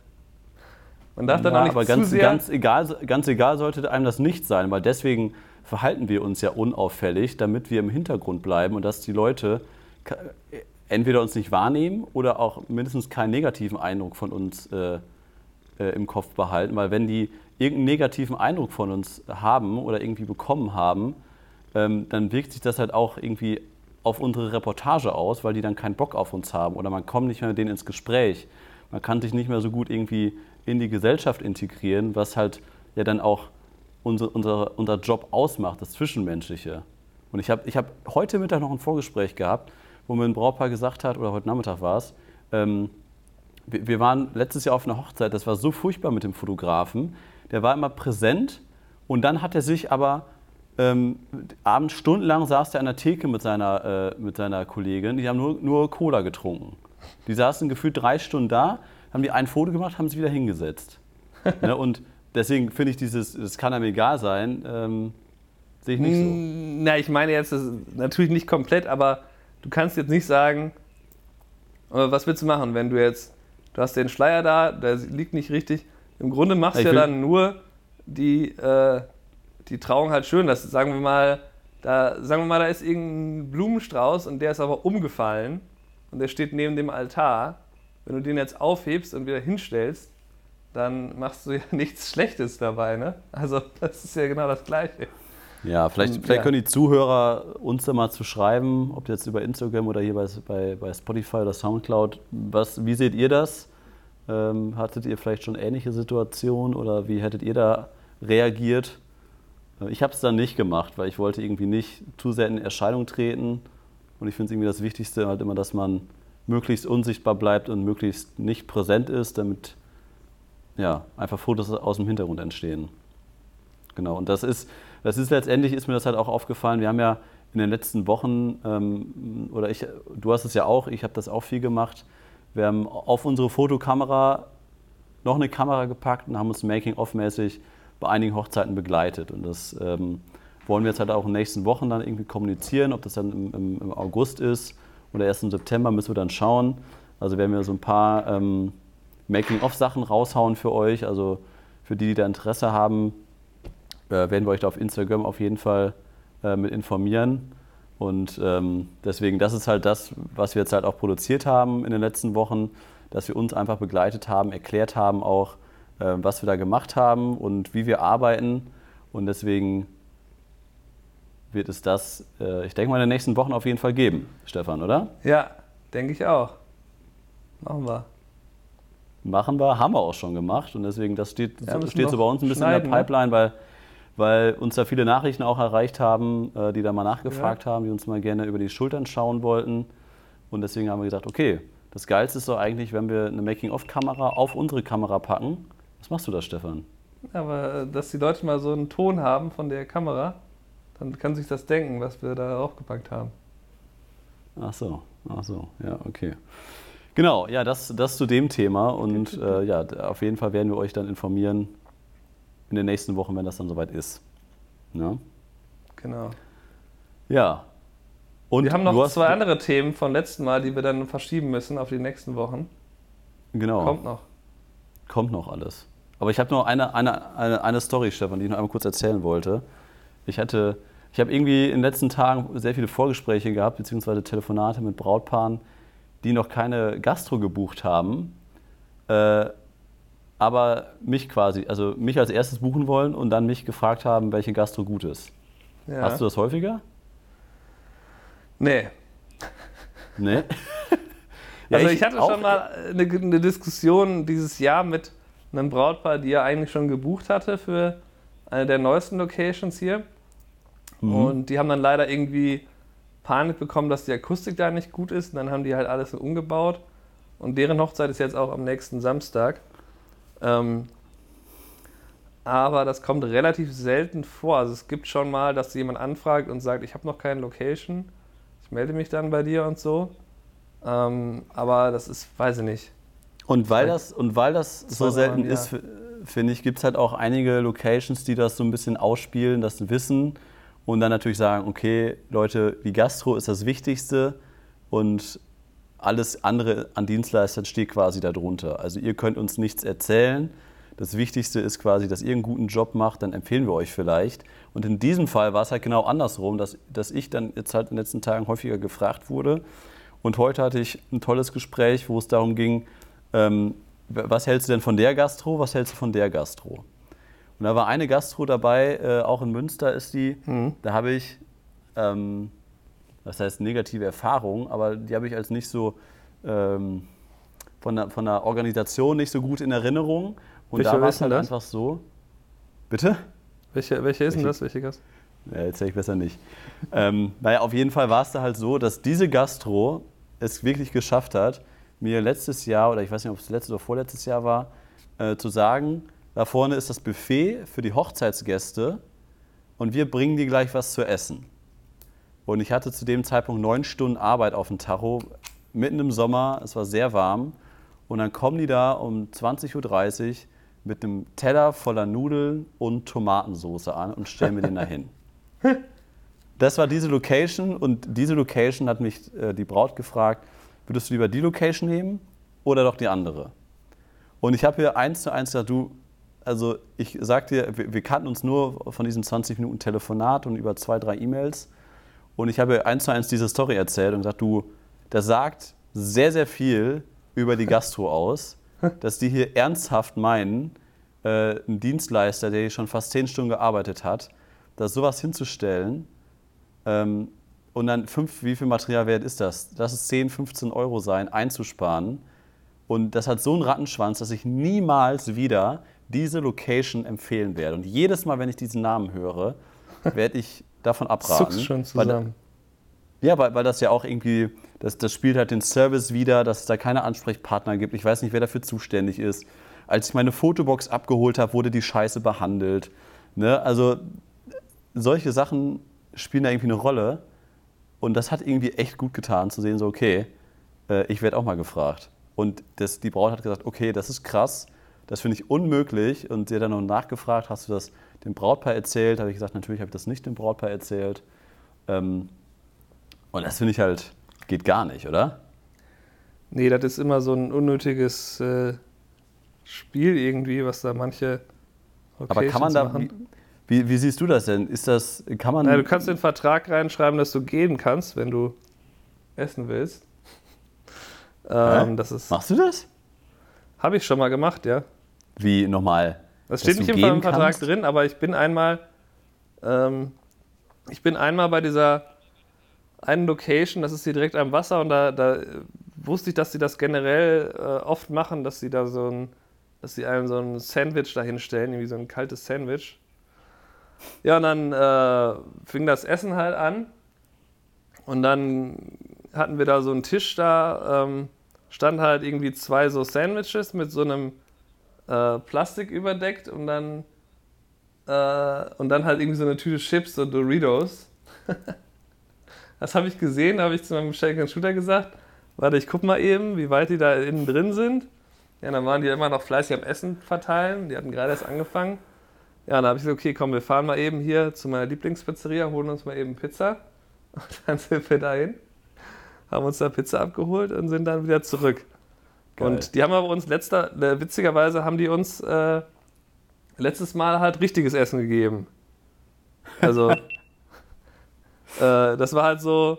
man darf dann Ja, auch nicht aber zu ganz, sehr... ganz, egal, ganz egal sollte einem das nicht sein, weil deswegen verhalten wir uns ja unauffällig, damit wir im Hintergrund bleiben und dass die Leute entweder uns nicht wahrnehmen oder auch mindestens keinen negativen Eindruck von uns äh, äh, im Kopf behalten. Weil wenn die irgendeinen negativen Eindruck von uns haben oder irgendwie bekommen haben, ähm, dann wirkt sich das halt auch irgendwie auf unsere Reportage aus, weil die dann keinen Bock auf uns haben oder man kommt nicht mehr mit denen ins Gespräch. Man kann sich nicht mehr so gut irgendwie in die Gesellschaft integrieren, was halt ja dann auch unser, unser, unser Job ausmacht, das Zwischenmenschliche. Und ich habe ich hab heute Mittag noch ein Vorgespräch gehabt, wo mir ein Brautpaar gesagt hat, oder heute Nachmittag war es, ähm, wir, wir waren letztes Jahr auf einer Hochzeit, das war so furchtbar mit dem Fotografen. Der war immer präsent und dann hat er sich aber ähm, abends stundenlang saß der an der Theke mit seiner, äh, mit seiner Kollegin, die haben nur, nur Cola getrunken. Die saßen gefühlt drei Stunden da, haben die ein Foto gemacht, haben sie wieder hingesetzt. ne, und deswegen finde ich dieses, es kann einem egal sein, ähm, sehe ich nicht so. Na, ich meine jetzt natürlich nicht komplett, aber du kannst jetzt nicht sagen, äh, was willst du machen, wenn du jetzt, du hast den Schleier da, der liegt nicht richtig. Im Grunde machst du ja dann nur die, äh, die Trauung halt schön. Das sagen wir mal, da sagen wir mal, da ist irgendein Blumenstrauß und der ist aber umgefallen und der steht neben dem Altar. Wenn du den jetzt aufhebst und wieder hinstellst, dann machst du ja nichts Schlechtes dabei, ne? Also das ist ja genau das Gleiche. Ja, vielleicht, Und, vielleicht ja. können die Zuhörer uns da mal zu schreiben, ob jetzt über Instagram oder hier bei, bei, bei Spotify oder Soundcloud. Was, wie seht ihr das? Ähm, hattet ihr vielleicht schon ähnliche Situationen oder wie hättet ihr da reagiert? Äh, Ich habe es dann nicht gemacht, weil ich wollte irgendwie nicht zu sehr in Erscheinung treten. Und ich finde es irgendwie das Wichtigste halt immer, dass man möglichst unsichtbar bleibt und möglichst nicht präsent ist, damit ja, einfach Fotos aus dem Hintergrund entstehen. Genau, und das ist, das ist letztendlich, ist mir das halt auch aufgefallen. Wir haben ja in den letzten Wochen, ähm, oder ich, du hast es ja auch, ich habe das auch viel gemacht. Wir haben auf unsere Fotokamera noch eine Kamera gepackt und haben uns Making-of-mäßig bei einigen Hochzeiten begleitet. Und das ähm, wollen wir jetzt halt auch in den nächsten Wochen dann irgendwie kommunizieren. Ob das dann im, im, August ist oder erst im September, müssen wir dann schauen. Also werden wir so ein paar ähm, Making-of-Sachen raushauen für euch. Also für die, die da Interesse haben, werden wir euch da auf Instagram auf jeden Fall äh, mit informieren. Und ähm, deswegen, das ist halt das, was wir jetzt halt auch produziert haben in den letzten Wochen, dass wir uns einfach begleitet haben, erklärt haben auch, äh, was wir da gemacht haben und wie wir arbeiten. Und deswegen wird es das, äh, ich denke mal, in den nächsten Wochen auf jeden Fall geben, Stefan, oder? Ja, denke ich auch. Machen wir. Machen wir, haben wir auch schon gemacht und deswegen, das steht, Ja, steht so bei uns ein bisschen in der ne? Pipeline, weil, weil uns da viele Nachrichten auch erreicht haben, äh, die da mal nachgefragt haben, die uns mal gerne über die Schultern schauen wollten. Und deswegen haben wir gesagt, okay, das Geilste ist doch eigentlich, wenn wir eine Making-of-Kamera auf unsere Kamera packen. Was machst du da, Stefan? Aber äh, dass die Leute mal so einen Ton haben von der Kamera, dann kann sich das denken, was wir da aufgepackt haben. Ach so, ach so, ja, okay. Genau, ja, das, das zu dem Thema und äh, ja, auf jeden Fall werden wir euch dann informieren in den nächsten Wochen, wenn das dann soweit ist. Ja. Genau. Ja. Und wir haben noch zwei andere Themen von letzten Mal, die wir dann verschieben müssen auf die nächsten Wochen. Genau. Kommt noch. Kommt noch alles. Aber ich habe noch eine, eine, eine, eine Story, Stefan, die ich noch einmal kurz erzählen wollte. Ich hatte, ich habe irgendwie in den letzten Tagen sehr viele Vorgespräche gehabt, beziehungsweise Telefonate mit Brautpaaren, die noch keine Gastro gebucht haben, äh, aber mich quasi, also mich als erstes buchen wollen und dann mich gefragt haben, welche Gastro gut ist. Ja. Hast du das häufiger? Nee. Nee. Ja, Also ich, hatte auch- schon mal eine, eine Diskussion dieses Jahr mit einem Brautpaar, die er eigentlich schon gebucht hatte für eine der neuesten Locations hier. Mhm. Und die haben dann leider irgendwie Panik bekommen, dass die Akustik da nicht gut ist. Und dann haben die halt alles so umgebaut. Und deren Hochzeit ist jetzt auch am nächsten Samstag. Ähm, aber das kommt relativ selten vor. Also es gibt schon mal, dass jemand anfragt und sagt, ich habe noch keine Location. Ich melde mich dann bei dir und so. Ähm, aber das ist, weiß ich nicht. Und weil das, und weil das so selten ist, finde ich, gibt es halt auch einige Locations, die das so ein bisschen ausspielen, das wissen und dann natürlich sagen, okay, Leute, die Gastro ist das Wichtigste und alles andere an Dienstleistern steht quasi darunter. Also ihr könnt uns nichts erzählen. Das Wichtigste ist quasi, dass ihr einen guten Job macht, dann empfehlen wir euch vielleicht. Und in diesem Fall war es halt genau andersrum, dass, dass ich dann jetzt halt in den letzten Tagen häufiger gefragt wurde. Und heute hatte ich ein tolles Gespräch, wo es darum ging, ähm, was hältst du denn von der Gastro, was hältst du von der Gastro? Und da war eine Gastro dabei, äh, auch in Münster ist die, mhm. da habe ich, ähm, das heißt negative Erfahrungen, aber die habe ich als nicht so ähm, von, der, von der Organisation nicht so gut in Erinnerung. Und welche da war es halt das? einfach so. Bitte? Welche, welche ist denn das? Welche Gast? Ja, erzähle ich besser nicht. ähm, naja, auf jeden Fall war es da halt so, dass diese Gastro es wirklich geschafft hat, mir letztes Jahr, oder ich weiß nicht, ob es letztes oder vorletztes Jahr war, äh, zu sagen, da vorne ist das Buffet für die Hochzeitsgäste und wir bringen dir gleich was zu essen. Und ich hatte zu dem Zeitpunkt neun Stunden Arbeit auf dem Tacho, mitten im Sommer, es war sehr warm. Und dann kommen die da um 20.30 Uhr mit einem Teller voller Nudeln und Tomatensauce an und stellen mir den da hin. Das war diese Location und diese Location hat mich äh, die Braut gefragt, würdest du lieber die Location nehmen oder doch die andere? Und ich habe hier eins zu eins gesagt, du, also ich sag dir, wir, wir kannten uns nur von diesen 20 Minuten Telefonat und über zwei, drei E-Mails. Und ich habe eins zu eins diese Story erzählt und gesagt, du, das sagt sehr, sehr viel über die Gastro aus, dass die hier ernsthaft meinen, äh, ein Dienstleister, der hier schon fast zehn Stunden gearbeitet hat, das sowas hinzustellen ähm, und dann fünf, wie viel Material wert ist das? Lass es 10, 15 Euro sein, einzusparen. Und das hat so einen Rattenschwanz, dass ich niemals wieder diese Location empfehlen werde. Und jedes Mal, wenn ich diesen Namen höre, werde ich davon abraten. Zuckst schon zusammen. Weil, ja, weil, weil das ja auch irgendwie, das, das spielt halt den Service wieder, dass es da keine Ansprechpartner gibt. Ich weiß nicht, wer dafür zuständig ist. Als ich meine Fotobox abgeholt habe, wurde die Scheiße behandelt. Ne? Also solche Sachen spielen da irgendwie eine Rolle. Und das hat irgendwie echt gut getan, zu sehen, so, okay, äh, ich werde auch mal gefragt. Und das, die Braut hat gesagt, okay, das ist krass, das finde ich unmöglich. Und sie hat dann noch nachgefragt, hast du das dem Brautpaar erzählt? Habe ich gesagt, natürlich habe ich das nicht dem Brautpaar erzählt. Ähm, und das finde ich halt, geht gar nicht, oder? Nee, das ist immer so ein unnötiges äh, Spiel irgendwie, was da manche. Locations Aber kann man da, machen. Wie, wie, siehst du das denn? Ist das, kann man. Na, du kannst den Vertrag reinschreiben, dass du gehen kannst, wenn du essen willst. Ähm, das ist, Machst du das? Habe ich schon mal gemacht, ja. Wie nochmal? Das steht nicht im Vertrag kannst? drin, aber ich bin einmal, ähm, ich bin einmal bei dieser einen Location, das ist hier direkt am Wasser und da, da wusste ich, dass sie das generell äh, oft machen, dass sie da so ein, dass sie einem so ein Sandwich dahinstellen, irgendwie so ein kaltes Sandwich. Ja, und dann äh, fing das Essen halt an. Und dann hatten wir da so einen Tisch da, ähm, stand halt irgendwie zwei so Sandwiches mit so einem äh, Plastik überdeckt und dann, äh, und dann halt irgendwie so eine Tüte Chips und Doritos. das habe ich gesehen, da habe ich zu meinem Shake Shooter gesagt, warte, ich guck mal eben, wie weit die da innen drin sind. Ja, dann waren die immer noch fleißig am Essen verteilen, die hatten gerade erst angefangen. Ja, dann habe ich gesagt, okay, komm, wir fahren mal eben hier zu meiner Lieblingspizzeria, holen uns mal eben Pizza. Und dann sind wir dahin, haben uns da Pizza abgeholt und sind dann wieder zurück. Geil. Und die haben aber uns letzter, äh, witzigerweise haben die uns äh, letztes Mal halt richtiges Essen gegeben. Also, äh, das war halt so,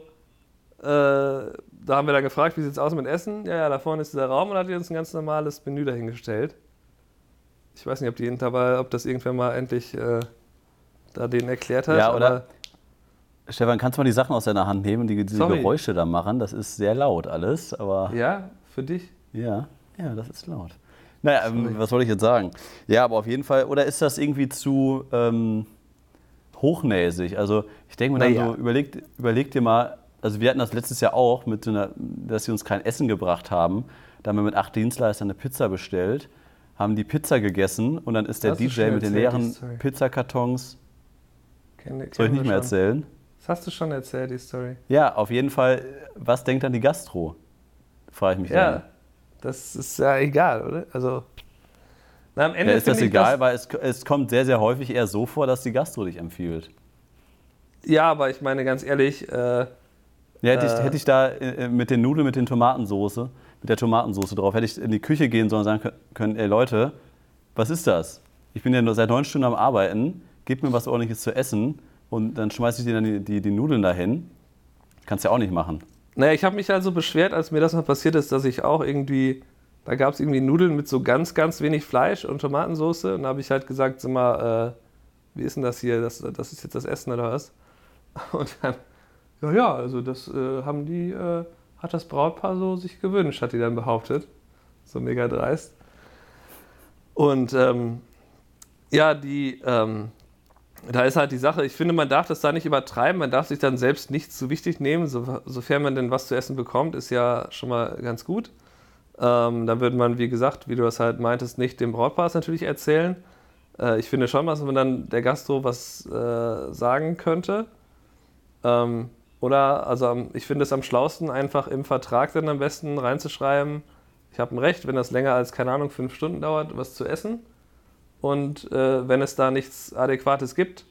äh, da haben wir dann gefragt, wie sieht es aus mit Essen? Ja, ja, da vorne ist dieser Raum und hat die uns ein ganz normales Menü dahingestellt. Ich weiß nicht, ob, die dabei, ob das irgendwer mal endlich äh, da denen erklärt hat. Ja, oder? Stefan, kannst du mal die Sachen aus deiner Hand nehmen und die, diese Sorry. Geräusche da machen? Das ist sehr laut alles, aber. Ja, für dich? Ja, ja, das ist laut. Naja, ähm, was wollte ich jetzt sagen? Ja, aber auf jeden Fall, oder ist das irgendwie zu ähm, hochnäsig? Also ich denke mir dann naja. so, überleg, überleg dir mal, also wir hatten das letztes Jahr auch, mit so einer, dass sie uns kein Essen gebracht haben. Da haben wir mit acht Dienstleistern eine Pizza bestellt haben die Pizza gegessen und dann ist der DJ mit den leeren Pizzakartons. Kenn, Soll ich nicht mehr erzählen? Das hast du schon erzählt, die Story. Ja, auf jeden Fall. Was denkt dann die Gastro? Frage ich mich ja, dann. Das ist ja egal, oder? Also, Na, am Ende Ja, ist das egal, weil es, es kommt sehr, sehr häufig eher so vor, dass die Gastro dich empfiehlt. Ja, aber ich meine ganz ehrlich, äh, Ja, hätte, ich, Äh. hätte ich da äh, mit den Nudeln, mit den Tomatensoße, mit der Tomatensoße drauf, hätte ich in die Küche gehen sollen und sagen kö- können, ey Leute, was ist das? Ich bin ja nur seit neun Stunden am Arbeiten, gib mir was ordentliches zu essen und dann schmeiße ich dir dann die, die, die Nudeln dahin. Kannst ja auch nicht machen. Naja, ich habe mich also beschwert, als mir das mal passiert ist, dass ich auch irgendwie, da gab es irgendwie Nudeln mit so ganz, ganz wenig Fleisch und Tomatensauce. Und da habe ich halt gesagt, sag mal, äh, wie ist denn das hier? Das, das ist jetzt das Essen oder was? Und dann, ja, ja, also das äh, haben die, äh, hat das Brautpaar so sich gewünscht, hat die dann behauptet. So mega dreist. Und ähm, ja, die, ähm, da ist halt die Sache, ich finde, man darf das da nicht übertreiben, man darf sich dann selbst nicht zu wichtig nehmen, so, sofern man denn was zu essen bekommt, ist ja schon mal ganz gut. Ähm, dann würde man, wie gesagt, wie du das halt meintest, nicht dem Brautpaar natürlich erzählen. Äh, ich finde schon, dass man dann der Gastro was äh, sagen könnte. Ähm, oder, also ich finde es am schlausten, einfach im Vertrag dann am besten reinzuschreiben, ich habe ein Recht, wenn das länger als, keine Ahnung, fünf Stunden dauert, was zu essen. Und äh, wenn es da nichts Adäquates gibt,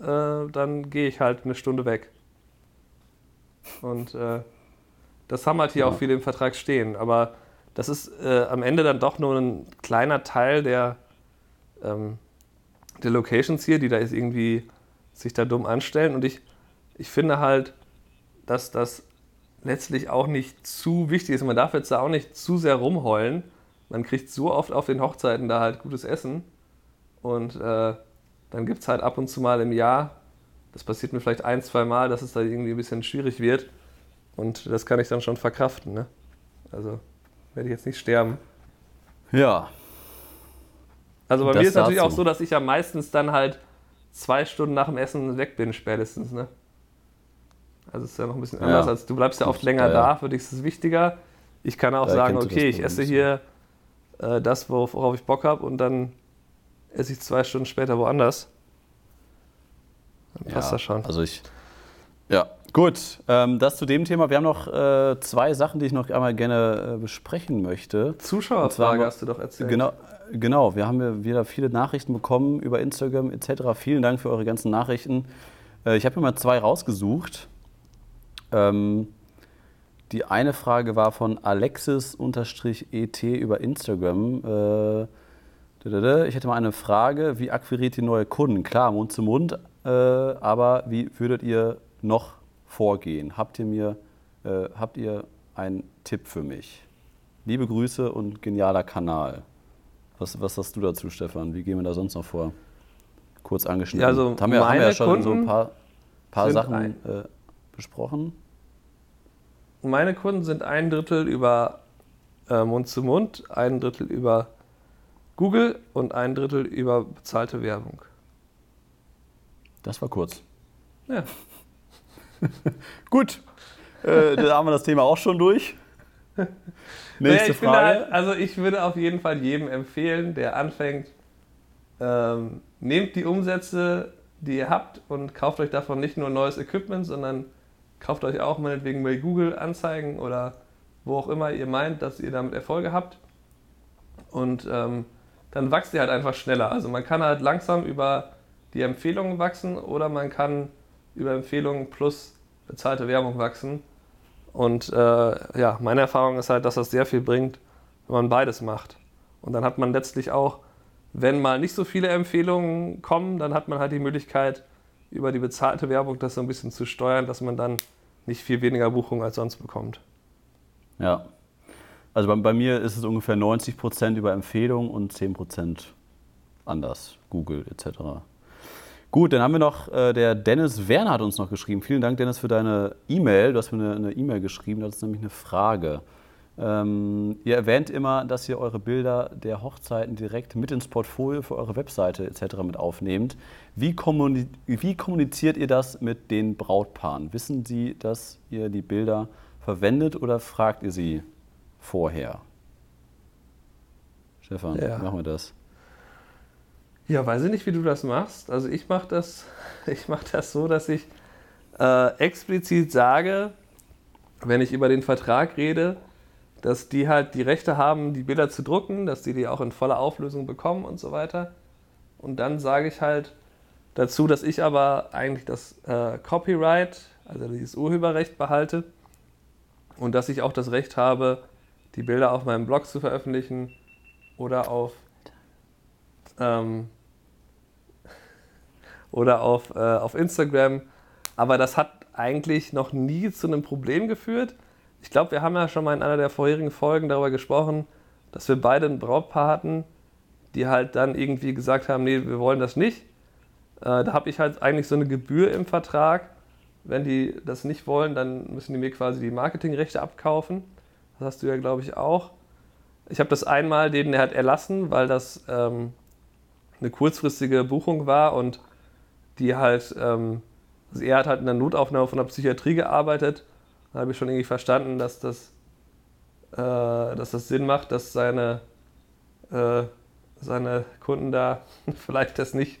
äh, dann gehe ich halt eine Stunde weg. Und äh, das haben halt hier Ja. auch viele im Vertrag stehen. Aber das ist äh, am Ende dann doch nur ein kleiner Teil der, ähm, der Locations hier, die da jetzt irgendwie sich da dumm anstellen. Und ich, ich finde halt, dass das letztlich auch nicht zu wichtig ist. Man darf jetzt da auch nicht zu sehr rumheulen. Man kriegt so oft auf den Hochzeiten da halt gutes Essen. Und äh, dann gibt es halt ab und zu mal im Jahr, das passiert mir vielleicht ein, zwei Mal, dass es da irgendwie ein bisschen schwierig wird. Und das kann ich dann schon verkraften. Ne? Also werde ich jetzt nicht sterben. Ja, Also bei Das mir ist natürlich dazu. auch so, dass ich ja meistens dann halt zwei Stunden nach dem Essen weg bin, spätestens. Ne? Also es ist ja noch ein bisschen Ja. anders, als du bleibst ja oft länger Ja, ja. da, für dich ist es wichtiger. Ich kann auch Da sagen, okay, ich esse hier äh, das, worauf, worauf ich Bock habe und dann esse ich zwei Stunden später woanders. Dann passt ja. das schon. Also ich. Ja, gut. Ähm, das zu dem Thema. Wir haben noch äh, zwei Sachen, die ich noch einmal gerne äh, besprechen möchte. Zuschauerfrage hast du doch erzählt. Genau, genau, wir haben ja wieder viele Nachrichten bekommen über Instagram etc. Vielen Dank für eure ganzen Nachrichten. Äh, ich habe mir mal zwei rausgesucht. Ähm, die eine Frage war von Alexis-ET über Instagram. Ich hätte mal eine Frage, wie akquiriert ihr neue Kunden? Klar, Mund zu Mund, äh, aber wie würdet ihr noch vorgehen? Habt ihr mir, äh, habt ihr einen Tipp für mich? Liebe Grüße und genialer Kanal. Was, was hast du dazu, Stefan? Wie gehen wir da sonst noch vor? Kurz angeschnitten. Ja, also haben wir, haben wir ja schon so ein Kunden paar, paar Sachen äh, besprochen. Meine Kunden sind ein Drittel über äh, Mund zu Mund, ein Drittel über Google und ein Drittel über bezahlte Werbung. Das war kurz. Ja. Gut, äh, da haben wir das Thema auch schon durch. Naja, Nächste ich finde Frage. halt, also ich würde auf jeden Fall jedem empfehlen, der anfängt, ähm, nehmt die Umsätze, die ihr habt und kauft euch davon nicht nur neues Equipment, sondern kauft euch auch meinetwegen bei Google Anzeigen oder wo auch immer ihr meint, dass ihr damit Erfolge habt. Und ähm, dann wächst ihr halt einfach schneller. Also man kann halt langsam über die Empfehlungen wachsen oder man kann über Empfehlungen plus bezahlte Werbung wachsen. Und äh, ja, meine Erfahrung ist halt, dass das sehr viel bringt, wenn man beides macht. Und dann hat man letztlich auch, wenn mal nicht so viele Empfehlungen kommen, dann hat man halt die Möglichkeit, über die bezahlte Werbung das so ein bisschen zu steuern, dass man dann nicht viel weniger Buchungen als sonst bekommt. Ja. Also bei, bei mir ist es ungefähr 90% über Empfehlung und 10% anders, Google etc. Gut, dann haben wir noch, äh, der Dennis Werner hat uns noch geschrieben. Vielen Dank, Dennis, für deine E-Mail. Du hast mir eine E-Mail geschrieben, das ist nämlich eine Frage. Ähm, ihr erwähnt immer, dass ihr eure Bilder der Hochzeiten direkt mit ins Portfolio für eure Webseite etc. mit aufnehmt. Wie, kommuni wie kommuniziert ihr das mit den Brautpaaren? Wissen sie, dass ihr die Bilder verwendet oder fragt ihr sie vorher? Stefan, Ja. machen wir das? Ja, weiß ich nicht, wie du das machst. Also ich mache das, ich mach das so, dass ich äh, explizit sage, wenn ich über den Vertrag rede, dass die halt die Rechte haben, die Bilder zu drucken, dass die die auch in voller Auflösung bekommen und so weiter. Und dann sage ich halt dazu, dass ich aber eigentlich das äh, Copyright, also dieses Urheberrecht behalte und dass ich auch das Recht habe, die Bilder auf meinem Blog zu veröffentlichen oder auf ähm, oder auf, äh, auf Instagram. Aber das hat eigentlich noch nie zu einem Problem geführt. Ich glaube, wir haben ja schon mal in einer der vorherigen Folgen darüber gesprochen, dass wir beide ein Brautpaar hatten, die halt dann irgendwie gesagt haben, nee, wir wollen das nicht. Äh, da habe ich halt eigentlich so eine Gebühr im Vertrag. Wenn die das nicht wollen, dann müssen die mir quasi die Marketingrechte abkaufen. Das hast du ja, glaube ich, auch. Ich habe das einmal denen halt erlassen, weil das ähm, eine kurzfristige Buchung war und die halt, ähm, also er hat halt in der Notaufnahme von der Psychiatrie gearbeitet. Da habe ich schon irgendwie verstanden, dass das, äh, dass das Sinn macht, dass seine, äh, seine Kunden da vielleicht das nicht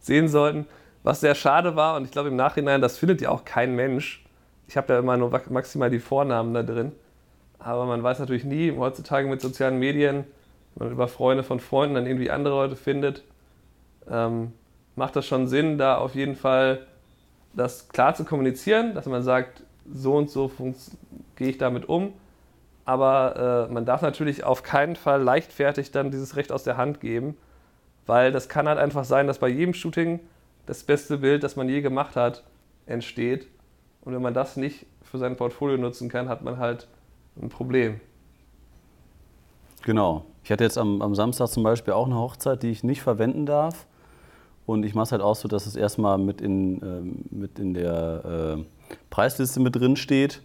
sehen sollten. Was sehr schade war und ich glaube im Nachhinein, das findet ja auch kein Mensch. Ich habe ja immer nur maximal die Vornamen da drin. Aber man weiß natürlich nie, heutzutage mit sozialen Medien, wenn man über Freunde von Freunden dann irgendwie andere Leute findet, ähm, macht das schon Sinn, da auf jeden Fall das klar zu kommunizieren, dass man sagt, so und so gehe ich damit um. Aber äh, man darf natürlich auf keinen Fall leichtfertig dann dieses Recht aus der Hand geben, weil das kann halt einfach sein, dass bei jedem Shooting das beste Bild, das man je gemacht hat, entsteht. Und wenn man das nicht für sein Portfolio nutzen kann, hat man halt ein Problem. Genau. Ich hatte jetzt am, am Samstag zum Beispiel auch eine Hochzeit, die ich nicht verwenden darf. Und ich mache es halt auch so, dass es erstmal mit in, ähm, mit in der äh, Preisliste mit drin steht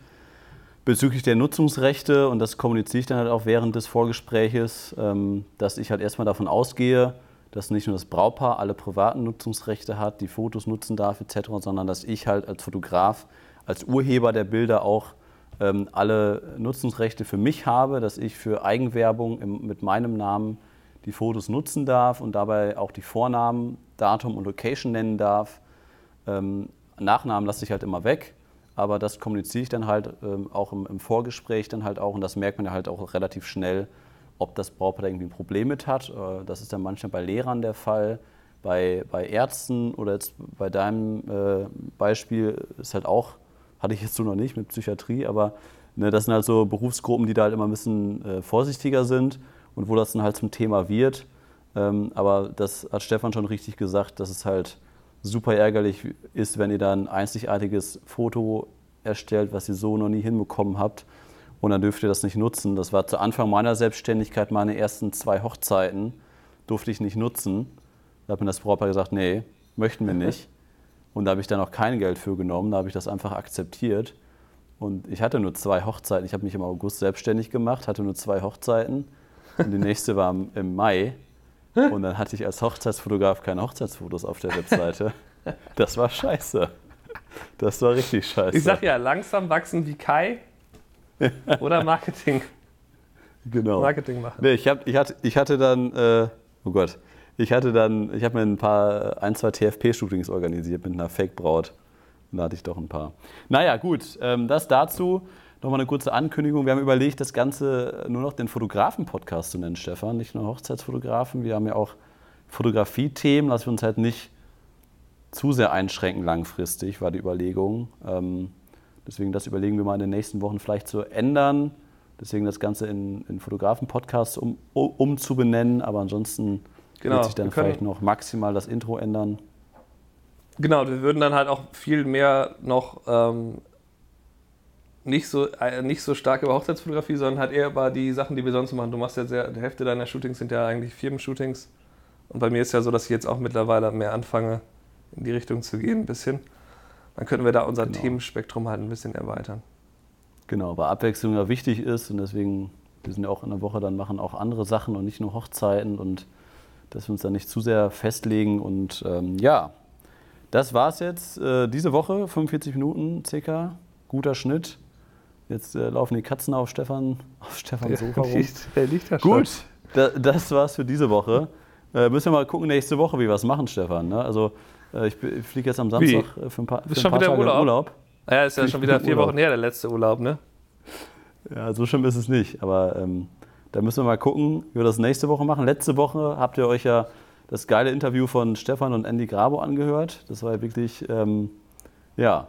bezüglich der Nutzungsrechte. Und das kommuniziere ich dann halt auch während des Vorgespräches, ähm, dass ich halt erstmal davon ausgehe, dass nicht nur das Braupaar alle privaten Nutzungsrechte hat, die Fotos nutzen darf etc., sondern dass ich halt als Fotograf, als Urheber der Bilder auch ähm, alle Nutzungsrechte für mich habe, dass ich für Eigenwerbung im, mit meinem Namen die Fotos nutzen darf und dabei auch die Vornamen, Datum und Location nennen darf. Ähm, Nachnamen lasse ich halt immer weg, aber das kommuniziere ich dann halt ähm, auch im, im, Vorgespräch dann halt auch und das merkt man ja halt auch relativ schnell, ob das Brautpaar irgendwie ein Problem mit hat. Äh, das ist dann manchmal bei Lehrern der Fall, bei, bei Ärzten oder jetzt bei deinem äh, Beispiel ist halt auch hatte ich jetzt so noch nicht mit Psychiatrie, aber ne, das sind halt so Berufsgruppen, die da halt immer ein bisschen äh, vorsichtiger sind und wo das dann halt zum Thema wird. Ähm, aber das hat Stefan schon richtig gesagt, dass es halt super ärgerlich ist, wenn ihr da ein einzigartiges Foto erstellt, was ihr so noch nie hinbekommen habt. Und dann dürft ihr das nicht nutzen. Das war zu Anfang meiner Selbstständigkeit, meine ersten zwei Hochzeiten durfte ich nicht nutzen. Da hat mir das Brautpaar gesagt, nee, möchten wir nicht. Und da habe ich dann auch kein Geld für genommen, da habe ich das einfach akzeptiert. Und ich hatte nur zwei Hochzeiten. Ich habe mich im August selbstständig gemacht, hatte nur zwei Hochzeiten. Und die nächste war im Mai. Und dann hatte ich als Hochzeitsfotograf keine Hochzeitsfotos auf der Webseite. Das war scheiße. Das war richtig scheiße. Ich sag ja, langsam wachsen wie Kai oder Marketing. Genau. Marketing machen. Nee, ich, hab, ich, hatte, ich hatte dann, äh, oh Gott, ich hatte dann, ich habe mir ein paar, ein, zwei TFP-Shootings organisiert mit einer Fake-Braut. Da hatte ich doch ein paar. Naja, gut, ähm, das dazu. Nochmal eine kurze Ankündigung. Wir haben überlegt, das Ganze nur noch den Fotografen-Podcast zu nennen, Stefan. Nicht nur Hochzeitsfotografen. Wir haben ja auch Fotografie-Themen. Lassen wir uns halt nicht zu sehr einschränken langfristig, war die Überlegung. Ähm, deswegen das überlegen wir mal in den nächsten Wochen vielleicht zu ändern. Deswegen das Ganze in, in Fotografen-Podcast um, umzubenennen. Aber ansonsten Genau. Wird sich dann vielleicht noch maximal das Intro ändern. Genau, wir würden dann halt auch viel mehr noch ähm, nicht, so, äh, nicht so stark über Hochzeitsfotografie, sondern halt eher über die Sachen, die wir sonst machen. Du machst ja sehr, die Hälfte deiner Shootings sind ja eigentlich Firmen-Shootings. Und bei mir ist ja so, dass ich jetzt auch mittlerweile mehr anfange, in die Richtung zu gehen, ein bisschen. Dann könnten wir da unser genau. Themenspektrum halt ein bisschen erweitern. Genau, weil Abwechslung ja wichtig ist und deswegen, wir sind ja auch in der Woche, dann machen auch andere Sachen und nicht nur Hochzeiten und dass wir uns da nicht zu sehr festlegen. Und ähm, ja, das war es jetzt äh, diese Woche, 45 Minuten circa, guter Schnitt. Jetzt äh, laufen die Katzen auf Stefan, auf Stefan Sofa rum. Der liegt da Gut, da, das war's für diese Woche. Äh, müssen wir mal gucken nächste Woche, wie wir es machen, Stefan. Ne? Also äh, ich, ich fliege jetzt am Samstag wie? Äh, für ein paar, Bist für ein paar schon Tage wieder Urlaub. Urlaub. Ja, ist ja schon wieder vier Wochen her, der letzte Urlaub, ne? Ja, so schlimm ist es nicht. Aber ähm, da müssen wir mal gucken, wie wir das nächste Woche machen. Letzte Woche habt ihr euch ja das geile Interview von Stefan und Andy Grabo angehört. Das war ja wirklich, ähm, ja,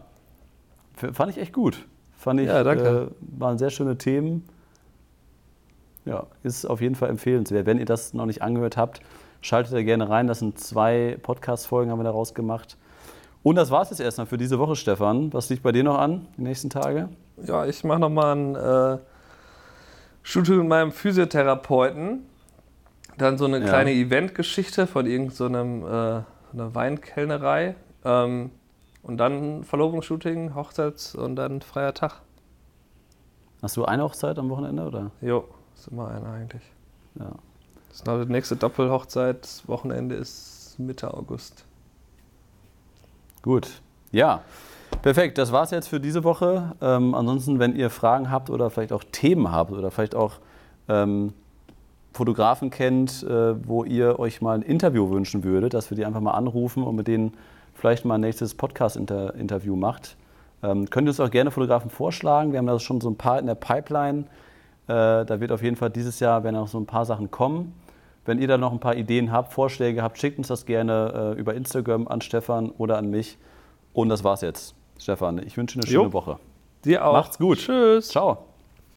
fand ich echt gut. Fand ich, Ja, danke. Äh, waren sehr schöne Themen. Ja, ist auf jeden Fall empfehlenswert. Wenn ihr das noch nicht angehört habt, schaltet da gerne rein. Das sind zwei Podcast-Folgen, haben wir daraus gemacht. Und das war es jetzt erstmal für diese Woche, Stefan. Was liegt bei dir noch an, die nächsten Tage? Ja, ich mache nochmal ein äh, Shooting mit meinem Physiotherapeuten. Dann so eine Ja. kleine Eventgeschichte von irgendeinem so äh, einer Weinkellnerei. Ähm, und dann Verlobungsshooting, Hochzeits- und dann freier Tag. Hast du eine Hochzeit am Wochenende? Oder? Jo, ist immer einer eigentlich. Ja. Das ist die nächste Doppelhochzeit. Das Wochenende ist Mitte August. Gut. Ja. Perfekt, das war's jetzt für diese Woche. Ähm, ansonsten, wenn ihr Fragen habt oder vielleicht auch Themen habt oder vielleicht auch ähm, Fotografen kennt, äh, wo ihr euch mal ein Interview wünschen würdet, dass wir die einfach mal anrufen und mit denen vielleicht mal ein nächstes Podcast-Interview macht, ähm, könnt ihr uns auch gerne Fotografen vorschlagen. Wir haben da schon so ein paar in der Pipeline. Äh, da wird auf jeden Fall dieses Jahr werden noch so ein paar Sachen kommen. Wenn ihr da noch ein paar Ideen habt, Vorschläge habt, schickt uns das gerne äh, über Instagram an Stefan oder an mich. Und das war's jetzt, Stefan. Ich wünsche eine schöne Jo. Woche. Dir auch. Macht's gut. Tschüss. Ciao.